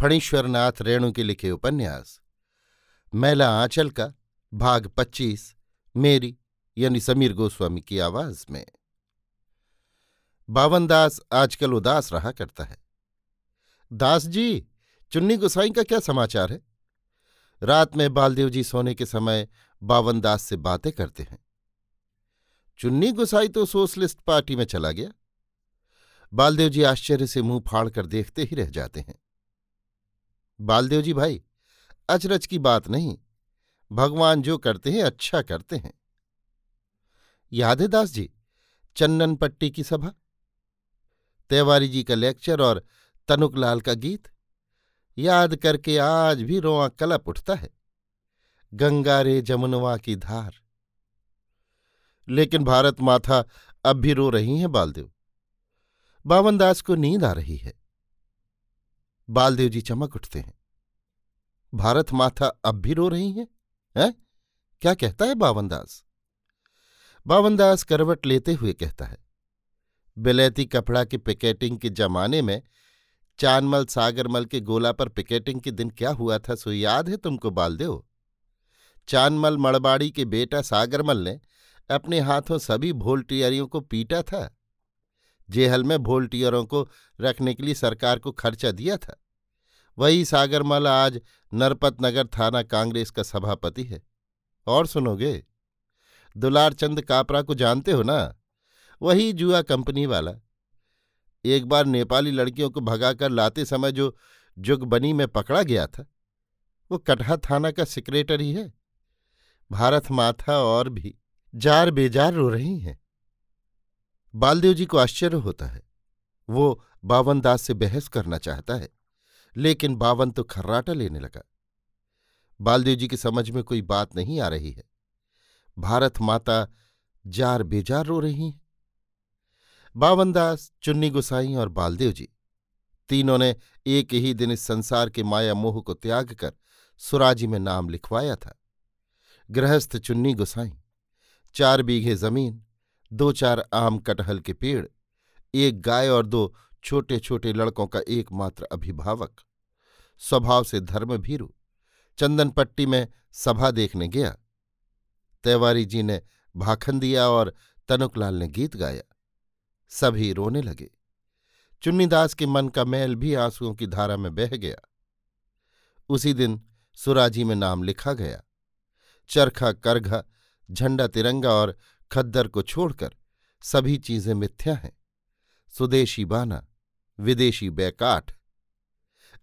फणीश्वरनाथ रेणु के लिखे उपन्यास। मैला आंचल का, भाग पच्चीस, मेरी, यानी समीर गोस्वामी की आवाज़ में। बावनदास आजकल उदास रहा करता है। दास जी, चुन्नी गुसाई का क्या समाचार है? रात में बालदेव जी सोने के समय बावनदास से बातें करते हैं। चुन्नी गुसाई तो सोशलिस्ट पार्टी में चला गया। बालदेव जी आश्चर्य से मुँह फाड़ कर देखते ही रह जाते हैं। बालदेव जी भाई, अचरज की बात नहीं, भगवान जो करते हैं अच्छा करते हैं। याद है दास जी चन्नन पट्टी की सभा? तिवारी जी का लेक्चर और तनुकलाल का गीत? याद करके आज भी रोआ कलप उठता है, गंगा रे जमुनवा की धार। लेकिन भारत माथा अब भी रो रही हैं बालदेव। बावनदास को नींद आ रही है। बालदेव जी चमक उठते हैं। भारत माथा अब भी रो रही हैं, है? क्या कहता है बावनदास? बावनदास करवट लेते हुए कहता है, बिलैती कपड़ा की पिकेटिंग के जमाने में चानमल सागरमल के गोला पर पिकेटिंग के दिन क्या हुआ था, सो याद है तुमको बालदेव? चानमल मड़बाड़ी के बेटा सागरमल ने अपने हाथों सभी भोल्टियरियों को पीटा था। जेहल में भोल्टियरों को रखने के लिए सरकार को खर्चा दिया था। वही सागरमल आज नरपतनगर थाना कांग्रेस का सभापति है। और सुनोगे? दुलारचंद कापरा को जानते हो ना? वही जुआ कंपनी वाला। एक बार नेपाली लड़कियों को भगाकर लाते समय जो जुगबनी में पकड़ा गया था, वो कटहा थाना का सेक्रेटरी है। भारत माथा और भी जार बेजार रो रही हैं। बालदेव जी को आश्चर्य होता है। वो बावन दास से बहस करना चाहता है। लेकिन बावन तो खर्राटा लेने लगा। बालदेव जी की समझ में कोई बात नहीं आ रही है। भारत माता जार बेजार रो रही हैं। बावनदास चुन्नी गुसाई और बालदेव जी तीनों ने एक ही दिन इस संसार के माया मोह को त्याग कर सुराजी में नाम लिखवाया था। गृहस्थ चुन्नी गुसाई, चार बीघे ज़मीन, दो चार आम कटहल के पेड़, एक गाय और दो छोटे छोटे लड़कों का एकमात्र अभिभावक। स्वभाव से धर्म भीरु चंदनपट्टी में सभा देखने गया। तैवारी जी ने भाखन दिया और तनुकलाल ने गीत गाया। सभी रोने लगे। चुन्नीदास के मन का मैल भी आंसुओं की धारा में बह गया। उसी दिन सुराजी में नाम लिखा गया। चरखा, करघा, झंडा तिरंगा और खद्दर को छोड़कर सभी चीज़ें मिथ्या हैं। स्वदेशी बाना, विदेशी बैकाठ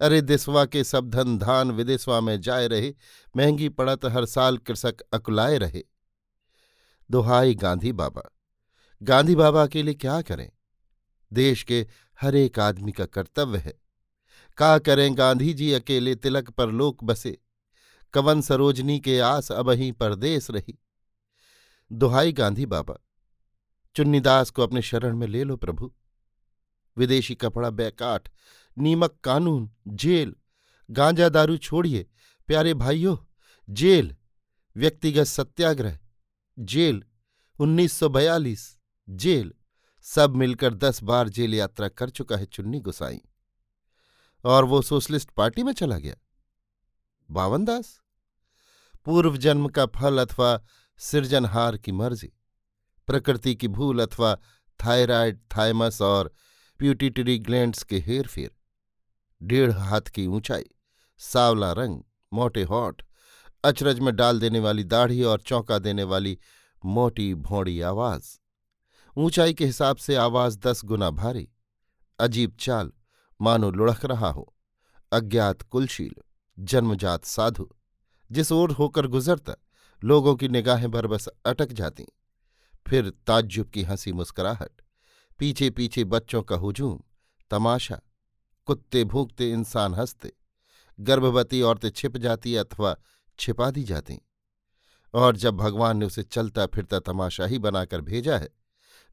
अरे दिसवा के सब धन धान विदेशवा में जाए रहे, महँगी पड़त हर साल कृषक अकुलाए रहे। दोहाई गांधी बाबा गांधी बाबा लिए क्या करें? देश के हर एक आदमी का कर्तव्य है। का करें गांधी जी अकेले तिलक पर लोक बसे? कवन सरोजनी के आस अबही परदेश रही? दोहाई गांधी बाबा चुन्नीदास को अपने शरण में ले लो प्रभु। विदेशी कपड़ा बैकाठ नीमक कानून, जेल। गांजा दारू छोड़िए, प्यारे भाइयों, जेल। व्यक्तिगत सत्याग्रह, जेल। 1942 जेल। सब मिलकर दस बार जेल यात्रा कर चुका है चुन्नी गुसाई। और वो सोशलिस्ट पार्टी में चला गया। बावनदास। पूर्व जन्म का फल अथवा सृजनहार की मर्ज़ी। प्रकृति की भूल अथवा थायराइड थाइमस और प्यूटिटरी ग्लैंड्स के हेरफेर। डेढ़ हाथ की ऊंचाई, सावला रंग, मोटे होठ, अचरज में डाल देने वाली दाढ़ी और चौंका देने वाली मोटी भोंड़ी आवाज़। ऊंचाई के हिसाब से आवाज़ दस गुना भारी। अजीब चाल, मानो लुढ़क रहा हो। अज्ञात कुलशील, जन्मजात साधु, जिस ओर होकर गुजरता, लोगों की निगाहें बरबस अटक जाती। फिर ताज्जुब की हँसी मुस्कुराहट पीछे पीछे बच्चों का हुजूम, तमाशा कुत्ते भूखते इंसान हँसते, गर्भवती औरतें छिप जाती अथवा छिपा दी जाती। और जब भगवान ने उसे चलता फिरता तमाशा ही बनाकर भेजा है,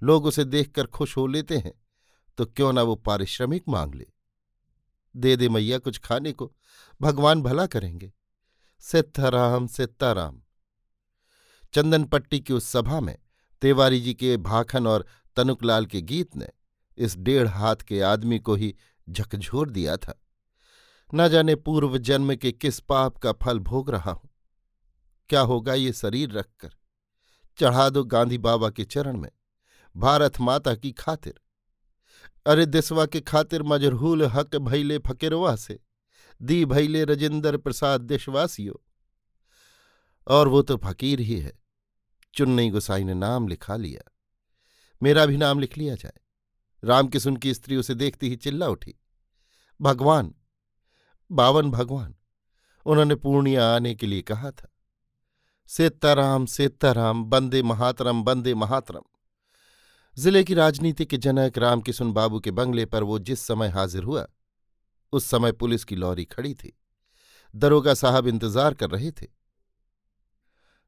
लोग उसे देखकर खुश हो लेते हैं तो क्यों ना वो पारिश्रमिक मांग ले। दे दे मैया, कुछ खाने को, भगवान भला करेंगे। सित्ताराम सित्ताराम चंदन पट्टी की उस सभा में तेवारी जी के भाखन और तनुकलाल के गीत ने इस डेढ़ हाथ के आदमी को ही झकझोर दिया था। न जाने पूर्व जन्म के किस पाप का फल भोग रहा हूँ। क्या होगा ये शरीर रखकर? चढ़ा दो गांधी बाबा के चरण में, भारत माता की खातिर। अरे दिसवा के खातिर मजरहूल हक भैले फकीरवा से, दी भैले रजिंदर प्रसाद देशवासियों। और वो तो फकीर ही है। चुन्नई गुसाई ने नाम लिखा लिया। मेरा भी नाम लिख लिया जाए। राम किसुन की स्त्री उसे देखती ही चिल्ला उठी। भगवान, बावन भगवान, उन्होंने पूर्णिया आने के लिए कहा था। सेताराम सेताराम, बंदे महातरम बंदे महातरम। ज़िले की राजनीति के जनक रामकिशुन बाबू के बंगले पर वो जिस समय हाजिर हुआ, उस समय पुलिस की लॉरी खड़ी थी। दरोगा साहब इंतज़ार कर रहे थे।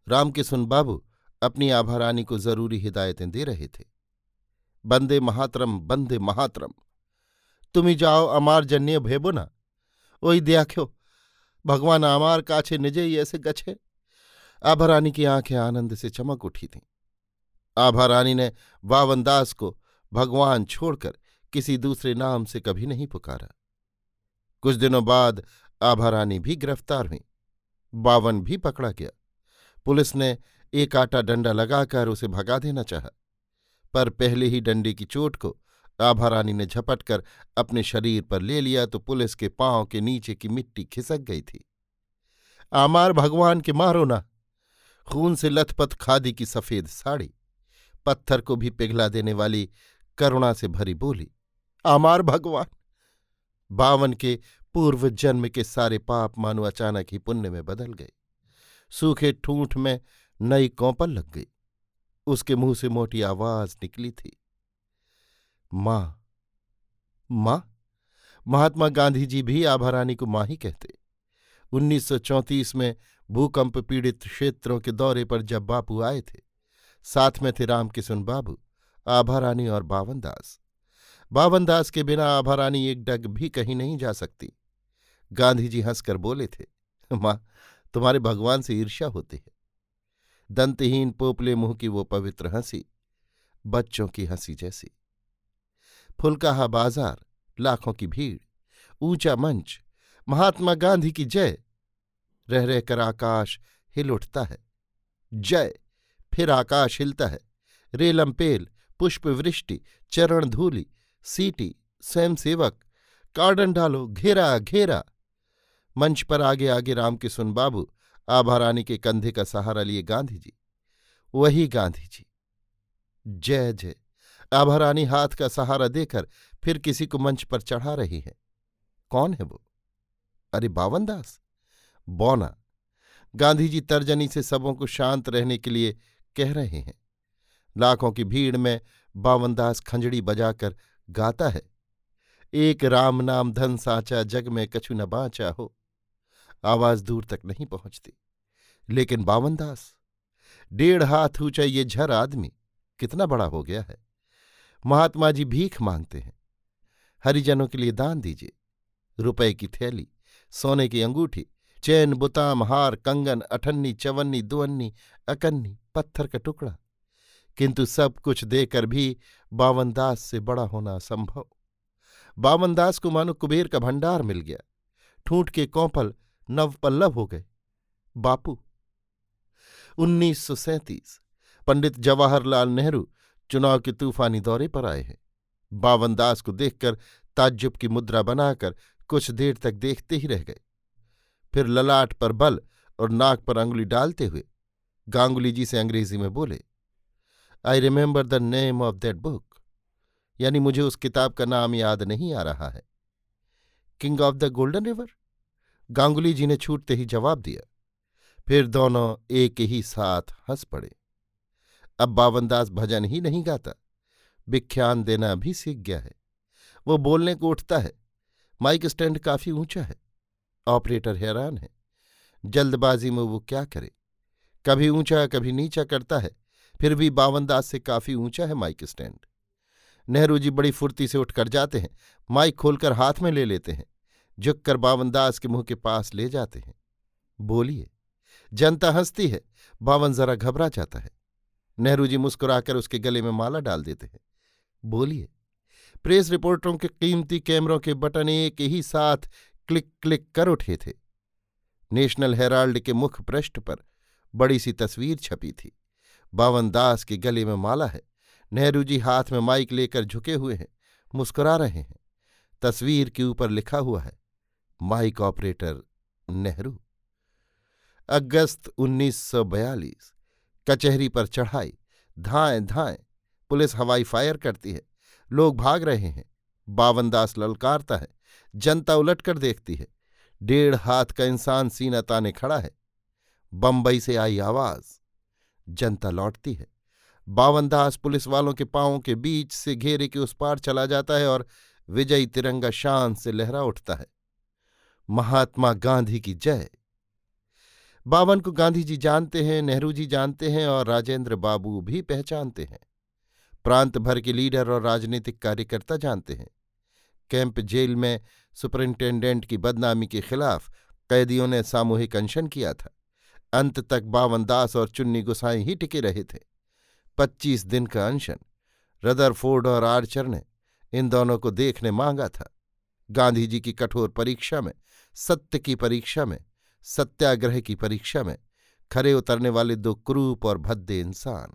रामकिशुन बाबू अपनी आभारानी को ज़रूरी हिदायतें दे रहे थे। बंदे महातरम बंदे महातरम। तुम जाओ अमार जन्य भेबो ना। ओई द्याख्यो भगवान आमार काछे निजे ही ऐसे गछे आभारानी की आँखें आनंद से चमक उठी थीं। आभारानी ने वावनदास को भगवान छोड़कर किसी दूसरे नाम से कभी नहीं पुकारा। कुछ दिनों बाद आभारानी भी गिरफ़्तार हुई। बावन भी पकड़ा गया। पुलिस ने एक आटा डंडा लगाकर उसे भगा देना चाहा। पर पहले ही डंडे की चोट को आभारानी ने झपट कर अपने शरीर पर ले लिया तो पुलिस के पाँव के नीचे की मिट्टी खिसक गई थी। आमार भगवान के मारो ना। खून से लथपथ खादी की सफ़ेद साड़ी। पत्थर को भी पिघला देने वाली करुणा से भरी बोली, आमार भगवान, बावन के पूर्व जन्म के सारे पाप मानो अचानक ही पुण्य में बदल गए। सूखे ठूंठ में नई कौपल लग गई। उसके मुँह से मोटी आवाज़ निकली थी। माँ माँ, महात्मा गांधी जी भी आभारानी को माँ ही कहते। 1934 में भूकंप पीड़ित क्षेत्रों के दौरे पर जब बापू आए थे, साथ में थे रामकिशुन बाबू, आभारानी और बावनदास। बावनदास के बिना आभारानी एक डग भी कहीं नहीं जा सकती। गांधी जी हंसकर बोले थे, माँ, तुम्हारे भगवान से ईर्ष्या होती है। दंतहीन पोपले मुँह की वो पवित्र हँसी, बच्चों की हँसी जैसी। फुलकाहा बाज़ार, लाखों की भीड़, ऊँचा मंच, महात्मा गांधी की जय। रह रहकर आकाश हिल उठता है, जय, फिर आकाश हिलता है। रेलमपेल पुष्पवृष्टि चरण धूलि, सीटी, स्वयंसेवक कार्डन डालो घेरा घेरा। मंच पर आगे आगे राम के सुन बाबू आभारानी के कंधे का सहारा लिए गांधी जी वही गांधी जी जय जय। आभारानी हाथ का सहारा देकर फिर किसी को मंच पर चढ़ा रही है। कौन है वो? अरे, बावनदास। बौना। गांधी जी तर्जनी से सबों को शांत रहने के लिए कह रहे हैं। लाखों की भीड़ में बावनदास खंजड़ी बजाकर गाता है। एक राम नाम धन साचा जग में कछु न बाचा हो। आवाज़ दूर तक नहीं पहुँचती। लेकिन बावनदास डेढ़ हाथ ऊँचा ये झर आदमी कितना बड़ा हो गया है? महात्मा जी भीख मांगते हैं। हरिजनों के लिए दान दीजिए। रुपए की थैली, सोने की अंगूठी, चैन, बुताम, हार, कंगन, अठन्नी, चवन्नी, दुअन्नी, अकन्नी, पत्थर का टुकड़ा। किंतु सब कुछ देकर भी बावनदास से बड़ा होना संभव बावनदास को मानो कुबेर का भंडार मिल गया। ठूंठ के कौपल नवपल्लव हो गए। बापू। उन्नीस सौ सैंतीस, पंडित जवाहरलाल नेहरू चुनाव के तूफानी दौरे पर आए हैं। बावनदास को देखकर ताज्जुब की मुद्रा बनाकर कुछ देर तक देखते ही रह गए। फिर ललाट पर बल और नाक पर अंगुली डालते हुए गांगुली जी से अंग्रेज़ी में बोले I remember the name of that book यानी मुझे उस किताब का नाम याद नहीं आ रहा है। King of the golden river Ganguly ji ने छूटते ही जवाब दिया। फिर दोनों एक ही साथ हंस पड़े। अब बावनदास भजन ही नहीं गाता। विख्यान देना भी सीख गया है। वो बोलने को उठता है। माइक स्टैंड काफ़ी ऊँचा है। ऑपरेटर हैरान है। जल्दबाजी में वो क्या करे? कभी ऊँचा, कभी नीचा करता है। फिर भी बावनदास से काफ़ी ऊँचा है माइक स्टैंड। नेहरू जी बड़ी फुर्ती से उठकर जाते हैं। माइक खोलकर हाथ में ले लेते हैं। झुककर बावनदास के मुँह के पास ले जाते हैं। बोलिए, जनता हंसती है, बावन जरा घबरा जाता है। नेहरू जी मुस्कुराकर उसके गले में माला डाल देते हैं। बोलिए, प्रेस रिपोर्टरों के कीमती कैमरों के बटन एक ही साथ क्लिक क्लिक कर उठे थे। नेशनल हेराल्ड के मुख पृष्ठ पर बड़ी सी तस्वीर छपी थी। बावन दास के गले में माला है। नेहरू जी हाथ में माइक लेकर झुके हुए हैं, मुस्कुरा रहे हैं। तस्वीर के ऊपर लिखा हुआ है माइक ऑपरेटर नेहरू। अगस्त 1942 कचहरी पर चढ़ाई, धाएँ धाएँ, पुलिस हवाई फायर करती है, लोग भाग रहे हैं बावनदास ललकारता है, जनता उलटकर देखती है, डेढ़ हाथ का इंसान सीना ताने खड़ा है, बंबई से आई आवाज़, जनता लौटती है बावनदास पुलिस वालों के पांवों के बीच से घेरे के उस पार चला जाता है और विजयी तिरंगा शान से लहरा उठता है। महात्मा गांधी की जय। बावन को गांधी जी जानते हैं, नेहरू जी जानते हैं और राजेंद्र बाबू भी पहचानते हैं। प्रांत भर के लीडर और राजनीतिक कार्यकर्ता जानते हैं। कैंप जेल में सुपरिंटेंडेंट की बदनामी के खिलाफ कैदियों ने सामूहिक अनशन किया था। अंत तक बावन दास और चुन्नी गुसाई ही टिके रहे थे। पच्चीस दिन का अनशन। रदरफोर्ड और आर्चर ने इन दोनों को देखने मांगा था। गांधी जी की कठोर परीक्षा में सत्य की परीक्षा में, सत्याग्रह की परीक्षा में खरे उतरने वाले दो क्रूप और भद्दे इंसान।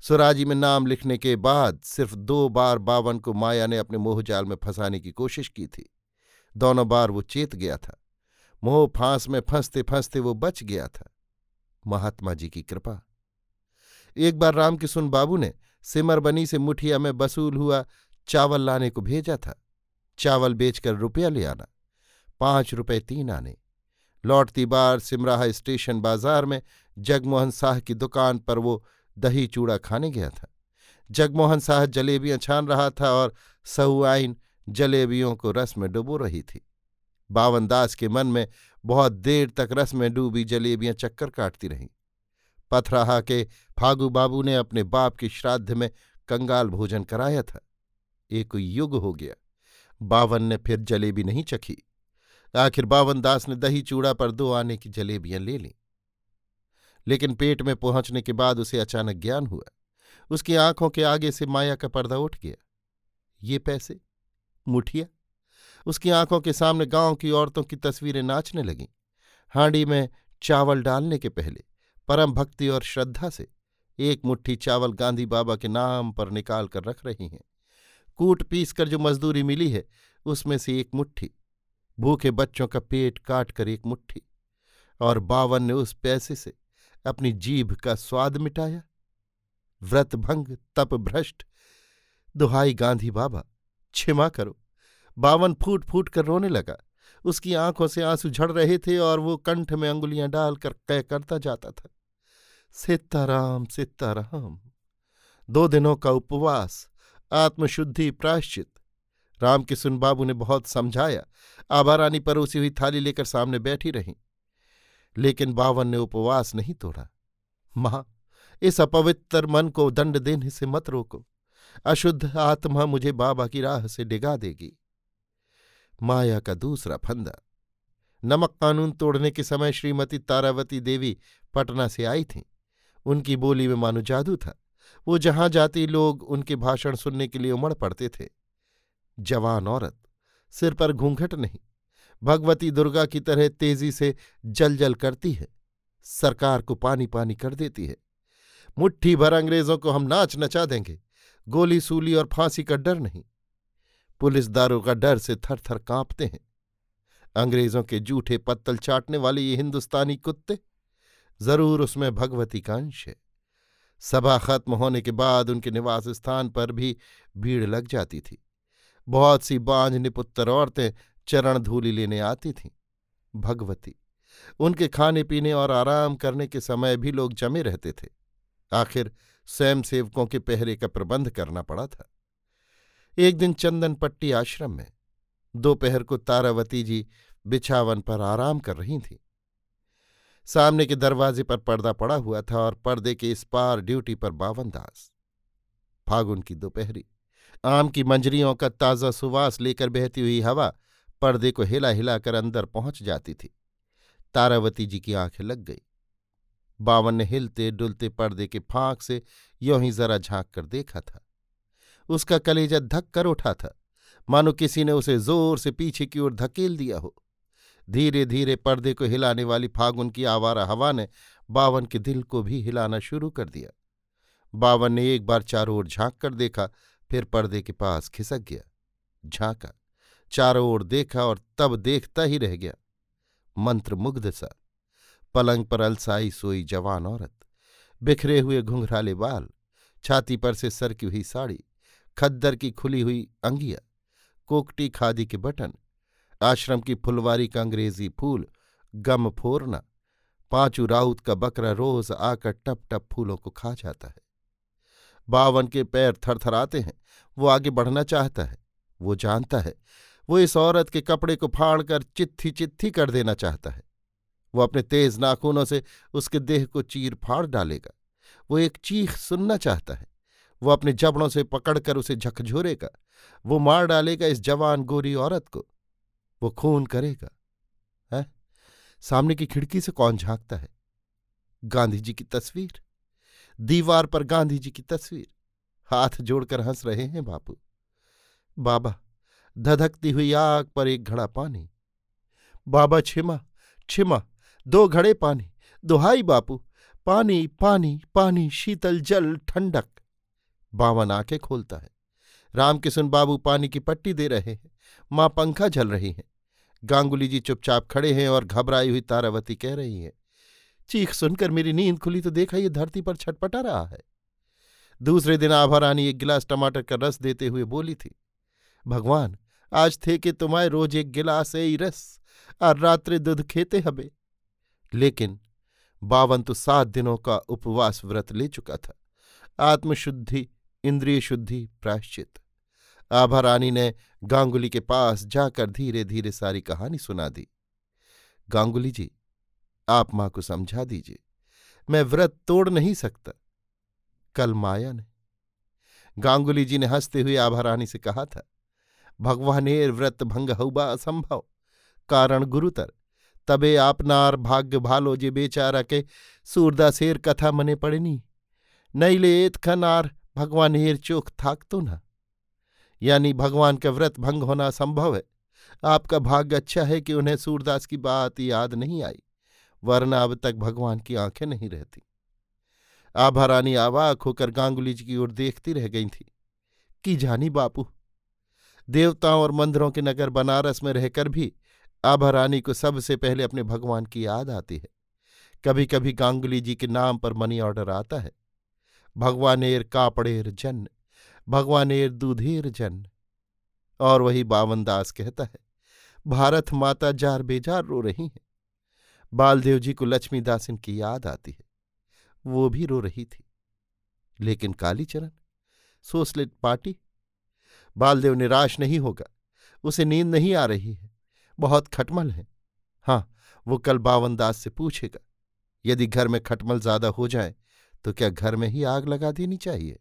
सुराजी में नाम लिखने के बाद सिर्फ़ दो बार बावन को माया ने अपने मोहजाल में फंसाने की कोशिश की थी। दोनों बार वो चेत गया था। मोह फांस में फंसते फंसते वो बच गया था। महात्मा जी की कृपा। एक बार रामकिशुन बाबू ने सिमरबनी से मुठिया में वसूल हुआ चावल लाने को भेजा था। चावल बेचकर रुपया ले आना। पाँच रुपए तीन आने। लौटती बार सिमराहा स्टेशन बाज़ार में जगमोहन शाह की दुकान पर वो दही चूड़ा खाने गया था। जगमोहन शाह जलेबियाँ छान रहा था और सहुआइन जलेबियों को रस में डुबो रही थी। बावन दास के मन में बहुत देर तक रस में डूबी जलेबियाँ चक्कर काटती रहीं। पथराहा के फागू बाबू ने अपने बाप की श्राद्ध में कंगाल भोजन कराया था। एक युग हो गया। बावन ने फिर जलेबी नहीं चखी। आखिर बावन दास ने दही चूड़ा पर दो आने की जलेबियाँ ले लीं। लेकिन पेट में पहुँचने के बाद उसे अचानक ज्ञान हुआ। उसकी आँखों के आगे से माया का पर्दा उठ गया। ये पैसे? मुठिया? उसकी आँखों के सामने गाँव की औरतों की तस्वीरें नाचने लगीं। हांडी में चावल डालने के पहले, परम भक्ति और श्रद्धा से, एक मुट्ठी चावल गांधी बाबा के नाम पर निकाल कर रख रही हैं। कूट पीस कर जो मजदूरी मिली है, उसमें से एक मुट्ठी। भूखे बच्चों का पेट काट कर एक मुट्ठी और बावन ने उस पैसे से अपनी जीभ का स्वाद मिटाया। व्रतभंग तप भ्रष्ट, दुहाई गांधी बाबा, क्षमा करो। बावन फूट फूट कर रोने लगा। उसकी आँखों से आँसू झड़ रहे थे और वो कंठ में अंगुलियाँ डालकर कह करता जाता था। सीताराम सीताराम, दो दिनों का उपवास, आत्मशुद्धि प्राश्चित राम किशुन बाबू ने बहुत समझाया। आभा रानी परोसी हुई थाली लेकर सामने बैठी रहीं। लेकिन बावन ने उपवास नहीं तोड़ा। माँ, इस अपवित्र मन को दंड देने से मत रोको। अशुद्ध आत्मा मुझे बाबा की राह से डिगा देगी। माया का दूसरा फंदा। नमक कानून तोड़ने के समय श्रीमती तारावती देवी पटना से आई थीं। उनकी बोली में मानो जादू था। वो जहाँ जाती लोग उनके भाषण सुनने के लिए उमड़ पड़ते थे। जवान औरत, सिर पर घूंघट नहीं, भगवती दुर्गा की तरह तेज़ी से जल जल करती है, सरकार को पानी पानी कर देती है। मुट्ठी भर अंग्रेज़ों को हम नाच नचा देंगे गोली सूली और फांसी का डर नहीं। पुलिस दारों का डर से थर थर कांपते हैं। अंग्रेज़ों के जूठे पत्तल चाटने वाले ये हिंदुस्तानी कुत्ते, ज़रूर उसमें भगवती का अंश है। सभा खत्म होने के बाद उनके निवास स्थान पर भी भीड़ लग जाती थी। बहुत सी बांझ निपुत्तर औरतें चरण धूलि लेने आती थीं। भगवती, उनके खाने पीने और आराम करने के समय भी लोग जमे रहते थे। आखिर स्वयं सेवकों के पहरे का प्रबंध करना पड़ा था। एक दिन चंदन पट्टी आश्रम में, दोपहर को तारावती जी बिछावन पर आराम कर रही थीं। सामने के दरवाजे पर पर्दा पड़ा हुआ था और पर्दे के इस पार ड्यूटी पर बावन दास। फागुन की दोपहरी आम की मंजरियों का ताज़ा सुवास लेकर बहती हुई हवा पर्दे को हिला हिलाकर अंदर पहुँच जाती थी। तारावती जी की आँखें लग गई। बावन ने हिलते डुलते पर्दे के फांक से यों ही जरा झाँक कर देखा था। उसका कलेजा धक कर उठा था। मानो किसी ने उसे ज़ोर से पीछे की ओर धकेल दिया हो। धीरे धीरे पर्दे को हिलाने वाली फागुन की आवारा हवा ने बावन के दिल को भी हिलाना शुरू कर दिया। बावन ने एक बार चारों ओर झाँक कर देखा फिर पर्दे के पास खिसक गया, झांका, चारों ओर देखा और तब देखता ही रह गया। मंत्र मुग्ध सा, पलंग पर अलसाई सोई जवान औरत, बिखरे हुए घुंघराले बाल, छाती पर से सरकी हुई साड़ी, खद्दर की खुली हुई अंगिया, कोकटी खादी के बटन, आश्रम की फुलवारी का अंग्रेज़ी फूल, गम फोरना, पांचू राउत का बकरा रोज आकर टप टप फूलों को खा जाता है। बावन के पैर थरथराते हैं। वो आगे बढ़ना चाहता है। वो जानता है। वो इस औरत के कपड़े को फाड़कर चित्थी चित्थी कर देना चाहता है। वो अपने तेज नाखूनों से उसके देह को चीर फाड़ डालेगा। वो एक चीख सुनना चाहता है। वो अपने जबड़ों से पकड़कर उसे झकझोरेगा। वो मार डालेगा इस जवान गोरी औरत को। वो खून करेगा। है? सामने की खिड़की से कौन झांकता है? गांधी जी की तस्वीर। दीवार पर गांधी जी की तस्वीर। हाथ जोड़कर हंस रहे हैं बापू। बाबा, धधकती हुई आग पर एक घड़ा पानी। बाबा, छिमा छिमा, दो घड़े पानी। दुहाई बापू, पानी पानी पानी, शीतल जल, ठंडक। बावन आँखें खोलता है। रामकिशन बाबू पानी की पट्टी दे रहे हैं। माँ पंखा झल रही हैं। गांगुली जी चुपचाप खड़े हैं और घबराई हुई तारावती कह रही हैं चीख सुनकर मेरी नींद खुली तो देखा ये धरती पर छटपटा रहा है। दूसरे दिन आभा रानी एक गिलास टमाटर का रस देते हुए बोली थी, भगवान, आज थे कि तुम्हारे रोज एक गिलास ए रस और रात्रि दूध खेते हबे। लेकिन बावन तो सात दिनों का उपवास व्रत ले चुका था। आत्मशुद्धि, इंद्रिय शुद्धि प्रायश्चित। आभा रानी ने गांगुली के पास जाकर धीरे धीरे सारी कहानी सुना दी। गांगुली जी आप माँ को समझा दीजिए। मैं व्रत तोड़ नहीं सकता। कल माया ने, गांगुली जी ने हँसते हुए आभा रानी से कहा था, भगवानेर व्रत भंग हुआ असंभव। कारण गुरुतर, तबे आपनार भाग्य भालो जे बेचारा के सूरदासेर कथा मने पड़नी नईले एत खनार भगवानेर चोख थाक तो ना। यानी भगवान का व्रत भंग होना संभव है। आपका भाग्य अच्छा है कि उन्हें सूरदास की बात याद नहीं आई। वरना अब तक भगवान की आँखें नहीं रहती। आभा रानी आवाक होकर गांगुली जी की ओर देखती रह गई थी। कि जानी बापू, देवताओं और मंदिरों के नगर बनारस में रहकर भी आभा रानी को सबसे पहले अपने भगवान की याद आती है। कभी कभी गांगुली जी के नाम पर मनी ऑर्डर आता है। भगवानेर कापड़ेर जन, भगवानेर दूधेर जन। और वही बावनदास कहता है, भारत माता जार बेजार रो रही हैं। बालदेव जी को लक्ष्मीदासिन की याद आती है। वो भी रो रही थी। लेकिन कालीचरण, सोसलेट पार्टी, बालदेव निराश नहीं होगा। उसे नींद नहीं आ रही है। बहुत खटमल है। हाँ वो कल बावनदास से पूछेगा, यदि घर में खटमल ज़्यादा हो जाए तो क्या घर में ही आग लगा देनी चाहिए?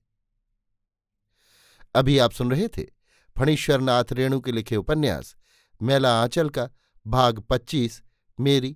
अभी आप सुन रहे थे फणीश्वरनाथ रेणु के लिखे उपन्यास, मेला आंचल का, भाग पच्चीस, मेरी